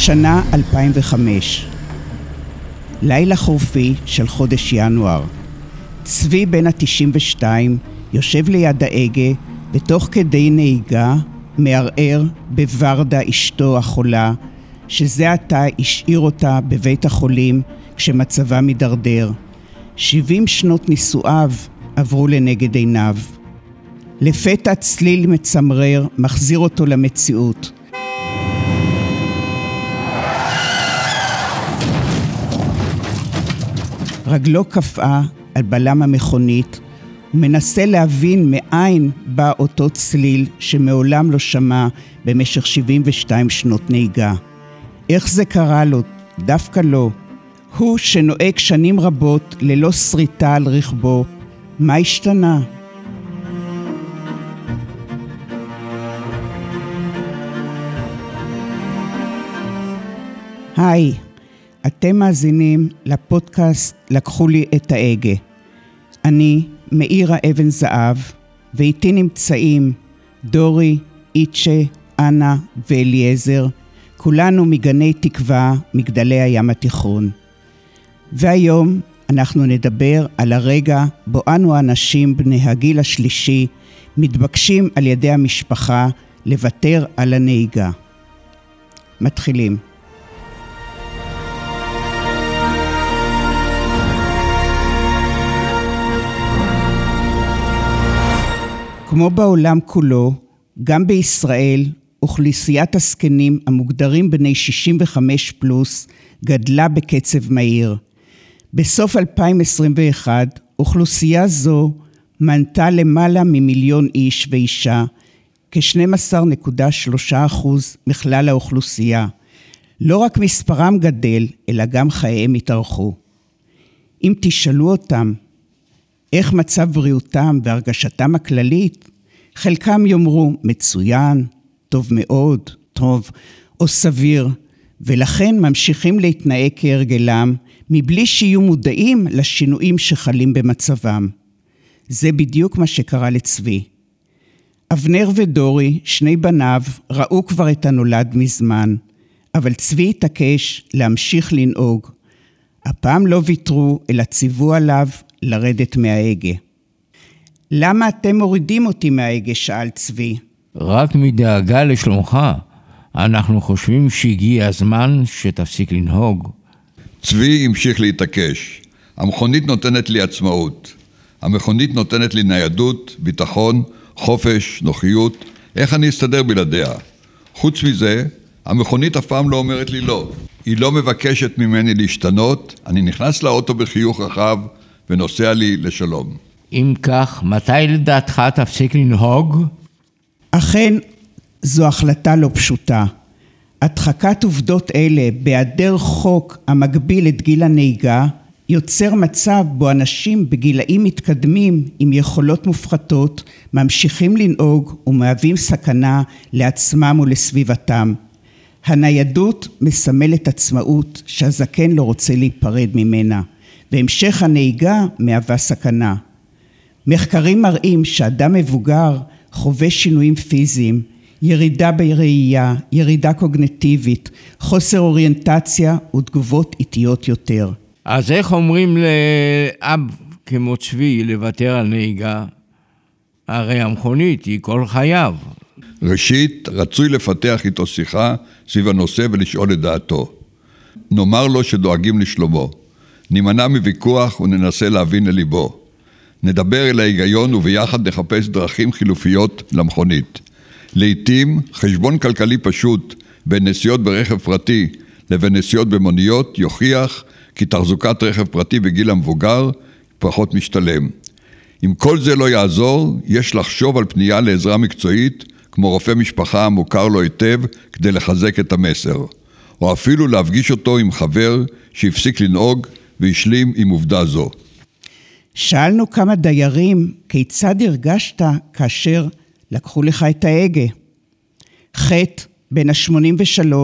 השנה 2005. לילה חורפי של חודש ינואר. צבי בן ה-92 יושב ליד ההגה, ותוך כדי נהיגה מערער בוורדה אשתו החולה, שזה עתה השאיר אותה בבית החולים כשמצבה מידרדר. 70 שנות נישואיו עברו לנגד עיניו. לפתע צליל מצמרר מחזיר אותו למציאות. רגלו קפאה על בלם המכונית, ומנסה להבין מאין בא אותו צליל שמעולם לא שמע במשך 72 שנות נהיגה. איך זה קרה לו? דווקא לו. הוא שנוהג שנים רבות ללא שריטה על רכבו, מה השתנה? היי, אתם מאזינים לפודקאסט לקחו לי את ההגה. אני מאירה אבן זהב, ואיתי נמצאים דורי, איצ'ה, אנה ואליעזר, כולנו מגני תקווה, מגדלי הים התיכון. והיום אנחנו נדבר על הרגע בו אנו האנשים בני הגיל השלישי מתבקשים על ידי המשפחה לוותר על הנהיגה. מתחילים. כמו בעולם כולו, גם בישראל אוכלוסיית הזקנים המוגדרים בני 65 פלוס גדלה בקצב מהיר. בסוף 2021 אוכלוסייה זו מנתה למעלה ממיליון איש ואישה, כ-12.3% מכלל האוכלוסייה. לא רק מספרם גדל, אלא גם חייהם התארכו. אם תשאלו אותם איך מצב בריאותם והרגשתם הכללית, חלקם יאמרו מצוין, טוב מאוד, טוב או סביר, ולכן ממשיכים להתנהג כהרגלם מבלי שיהיו מודעים לשינויים שחלים במצבם. זה בדיוק מה שקרה לצבי. אבנר ודורי, שני בניו, ראו כבר את הנולד מזמן, אבל צבי התעקש להמשיך לנהוג. הפעם לא ויתרו, אלא ציוו עליו לרדת מההגה. למה אתם מורידים אותי מההגה? שאל צבי. רק מדאגה לשלומך. אנחנו חושבים שהגיע הזמן שתפסיק לנהוג. צבי המשיך להתעקש. המכונית נותנת לי עצמאות. המכונית נותנת לי ניידות, ביטחון, חופש, נוחיות. איך אני אסתדר בלעדיה? חוץ מזה, המכונית אף פעם לא אומרת לי לא. היא לא מבקשת ממני להשתנות, אני נכנס לאוטו בחיוך רחב ונוסע לי לשלום. אם כך, מתי לדעתך תפסיק לנהוג? אכן, זו החלטה לא פשוטה. הדחקת עובדות אלה בהיעדר חוק המגביל את גיל הנהיגה יוצר מצב בו אנשים בגילאים מתקדמים עם יכולות מופחתות ממשיכים לנהוג ומהווים סכנה לעצמם ולסביבתם. הניידות מסמלת עצמאות שהזקן לא רוצה להיפרד ממנה, והמשך הנהיגה מהווה סכנה. מחקרים מראים שאדם מבוגר חווה שינויים פיזיים, ירידה בראייה, ירידה קוגנטיבית, חוסר אוריינטציה ותגובות איטיות יותר. אז איך אומרים לאב כמו צבי לוותר על נהיגה? הרי המכונית היא כל חייו. ראשית, רצוי לפתח איתו שיחה סביב הנושא ולשאול את דעתו. נאמר לו שדואגים לשלומו. נימנע מוויכוח וננסה להבין לליבו. נדבר אל ההיגיון וביחד נחפש דרכים חילופיות למכונית. לעתים חשבון כלכלי פשוט בין נסיעות ברכב פרטי לבין נסיעות במוניות יוכיח כי תחזוקת רכב פרטי בגיל המבוגר פחות משתלם. אם כל זה לא יעזור, יש לחשוב על פנייה לעזרה מקצועית כמו רופא משפחה המוכר לו היטב כדי לחזק את המסר, או אפילו להפגיש אותו עם חבר שהפסיק לנהוג והשלים עם עובדה זו. שאלנו כמה דיירים כיצד הרגשת כאשר לקחו לך את ההגה. חטא, בן ה-83,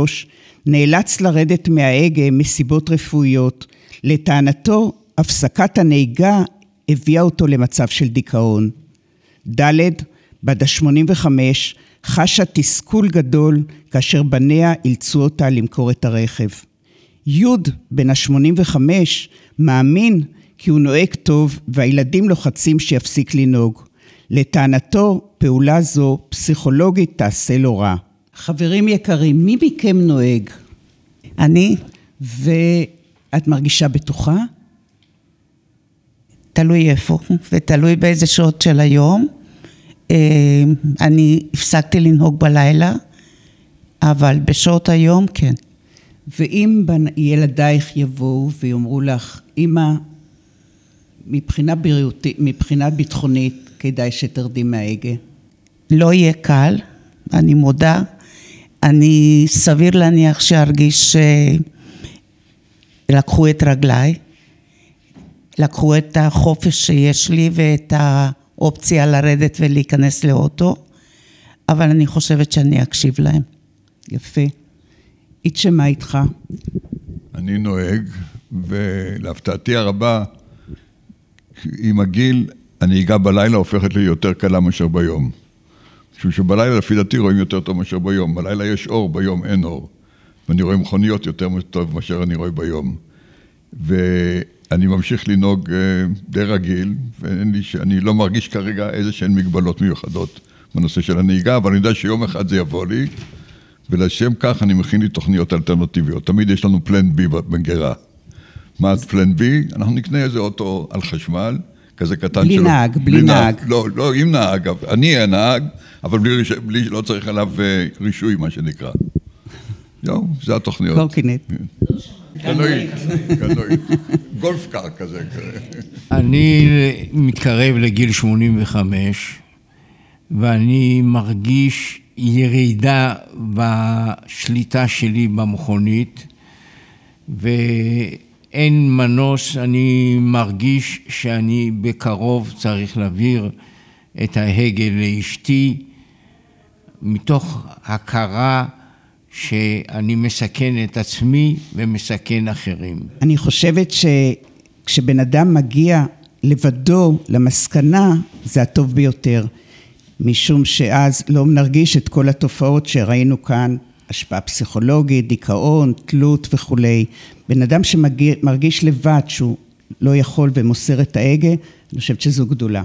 נאלץ לרדת מההגה מסיבות רפואיות. לטענתו, הפסקת הנהיגה הביאה אותו למצב של דיכאון. ד', בת ה-85, חשה תסכול גדול כאשר בניה אילצו אותה למכור את הרכב. יוד, בן ה-85, מאמין כי הוא נוהג טוב והילדים לוחצים שיפסיק לנהוג. לטענתו, פעולה זו פסיכולוגית תעשה לו רע. חברים יקרים, מי מכם נוהג? אני, ואת מרגישה בטוחה? תלוי איפה ותלוי באיזה שעות של היום. אה, אני הפסקתי לנהוג בלילה, אבל בשעות היום כן. ואם ילדייך יבואו ויאמרו לך, אמא, מבחינה בריאותית, מבחינה ביטחונית, כדאי שתרדי מההגה. לא יהיה קל, אני מודה. אני סביר להניח שארגיש שלקחו את רגליי, לקחו את החופש שיש לי ואת האופציה לרדת ולהיכנס לאוטו, אבל אני חושבת שאני אקשיב להם. יפה. איצ'ה, מה איתך? אני נוהג, ולהפתעתי הרבה, עם הגיל, הנהיגה בלילה הופכת לי יותר קלה מאשר ביום. משום שבלילה, לפי דעתי, רואים יותר טוב מאשר ביום. בלילה יש אור, ביום אין אור. ואני רואה מכוניות יותר טוב מאשר אני רואה ביום. ואני ממשיך לנהוג אה, די רגיל, ואני לא מרגיש כרגע איזה שהן מגבלות מיוחדות בנושא של הנהיגה, אבל אני יודע שיום אחד זה יבוא לי, ולשם כך אני מכין לי תוכניות אלטרנטיביות. תמיד יש לנו פלן בי במגירה. מה פלן בי? אנחנו נקנה איזה אוטו על חשמל, כזה קטן בלי שלו. נהג, בלי נהג. לא, לא, עם נהג, אני אהיה נהג, אבל בלי, ריש- בלי, לא צריך עליו אה, רישוי, מה שנקרא. זהו, זה התוכניות. קורקינט. קנועית, קנועית. גולף קאר. כזה. אני מתקרב לגיל 85, ואני מרגיש ירידה בשליטה שלי במכונית, ואין מנוס, אני מרגיש שאני בקרוב צריך להעביר את ההגה לאשתי, מתוך הכרה שאני מסכן את עצמי ומסכן אחרים. אני חושבת שכשבן אדם מגיע לבדו למסקנה, זה הטוב ביותר. משום שאז לא נרגיש את כל התופעות שראינו כאן, השפעה פסיכולוגית, דיכאון, תלות וכולי. בן אדם שמרגיש לבד שהוא לא יכול ומוסר את ההגה, אני חושבת שזו גדולה.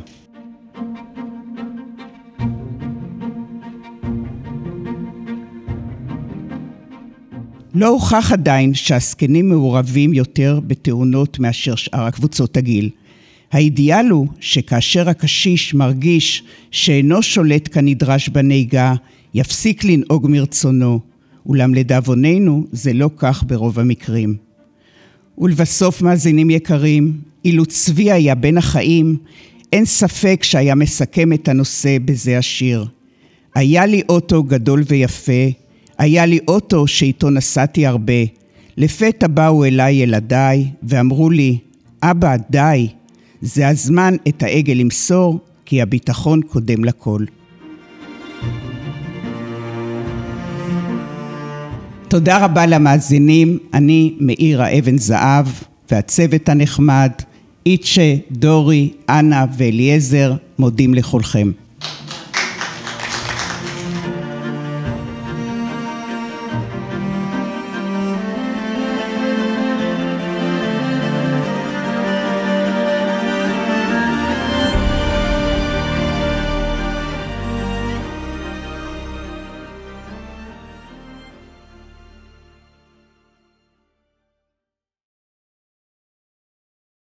לא הוכח עדיין שהזקנים מעורבים יותר בתאונות מאשר שאר הקבוצות הגיל. האידיאל הוא שכאשר הקשיש מרגיש שאינו שולט כנדרש בנהיגה, יפסיק לנהוג מרצונו, אולם לדאבוננו זה לא כך ברוב המקרים. ולבסוף, מאזינים יקרים, אילו צבי היה בין החיים, אין ספק שהיה מסכם את הנושא בזה השיר. היה לי אוטו גדול ויפה, היה לי אוטו שאיתו נסעתי הרבה. לפתע באו אליי ילדיי ואמרו לי, אבא, די, זה הזמן את ההגה למסור, כי הביטחון קודם לכל. תודה רבה למאזינים, אני מאירה אבן זהב והצוות הנחמד, איצ'ה, דורי, אנה ואליעזר, מודים לכולכם.